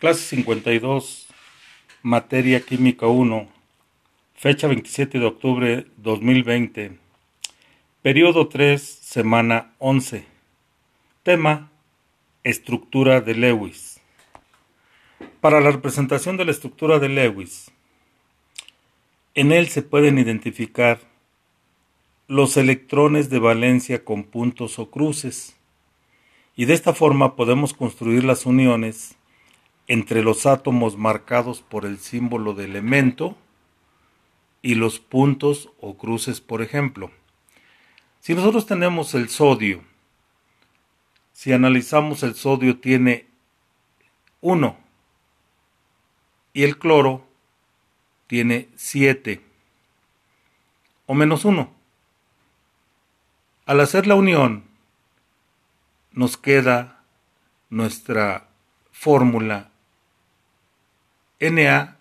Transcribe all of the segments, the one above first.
Clase 52, materia química 1, fecha 27 de octubre 2020, periodo 3, semana 11. Tema, estructura de Lewis. Para la representación de la estructura de Lewis, en él se pueden identificar los electrones de valencia con puntos o cruces, y de esta forma podemos construir las uniones entre los átomos marcados por el símbolo de elemento y los puntos o cruces, por ejemplo. Si nosotros tenemos el sodio, si analizamos el sodio tiene 1 y el cloro tiene 7 o menos 1. Al hacer la unión nos queda nuestra fórmula NaCl,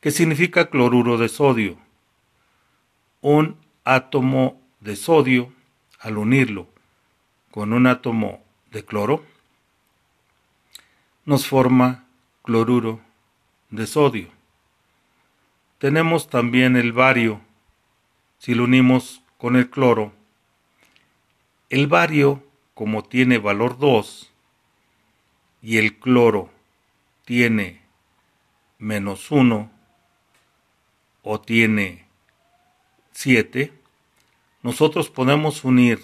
que significa cloruro de sodio. Un átomo de sodio, al unirlo con un átomo de cloro, nos forma cloruro de sodio. Tenemos también el bario, si lo unimos con el cloro. El bario, como tiene valor 2, y el cloro tiene menos 1 o tiene 7, nosotros podemos unir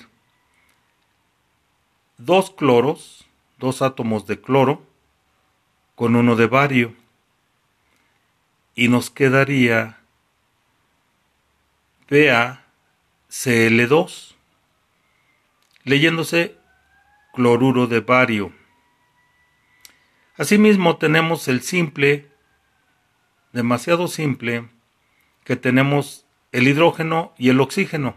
dos cloros, dos átomos de cloro, con uno de bario, y nos quedaría BaCl2, leyéndose cloruro de bario. Asimismo tenemos el simple, demasiado simple, que tenemos el hidrógeno y el oxígeno.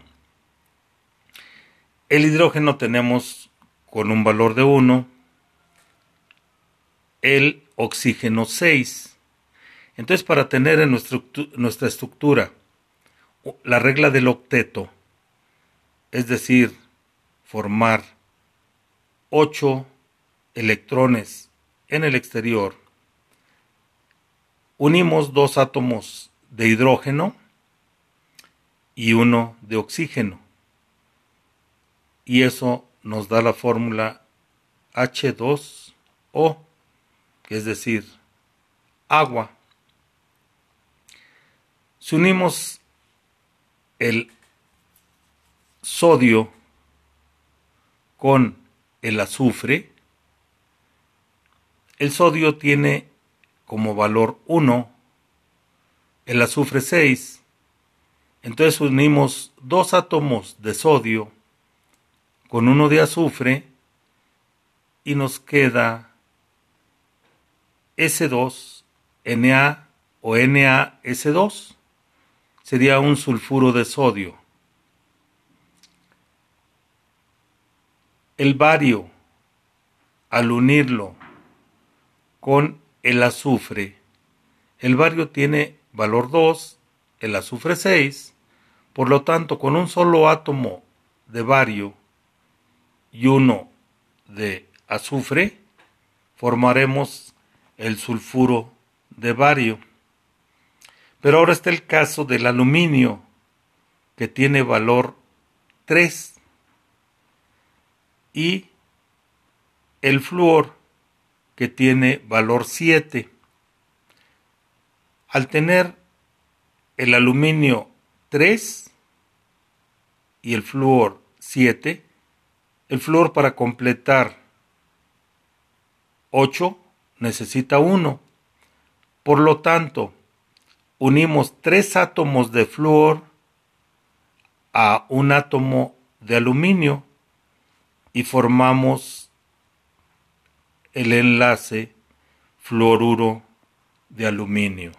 El hidrógeno tenemos con un valor de 1, el oxígeno 6. Entonces para tener en nuestra estructura la regla del octeto, es decir, formar 8 electrones en el exterior, unimos dos átomos de hidrógeno y uno de oxígeno. Y eso nos da la fórmula H2O, es decir, agua. Si unimos el sodio con el azufre, el sodio tiene como valor 1, el azufre 6. Entonces unimos dos átomos de sodio con uno de azufre y nos queda S2, Na o NaS2. Sería un sulfuro de sodio. El bario, al unirlo con el azufre. El bario tiene valor 2, el azufre 6, por lo tanto con un solo átomo de bario y uno de azufre formaremos el sulfuro de bario. Pero ahora está el caso del aluminio que tiene valor 3 y el flúor que tiene valor 7. Al tener el aluminio 3 y el flúor 7, el flúor para completar 8 necesita 1. Por lo tanto, unimos tres átomos de flúor a un átomo de aluminio y formamos el enlace fluoruro de aluminio.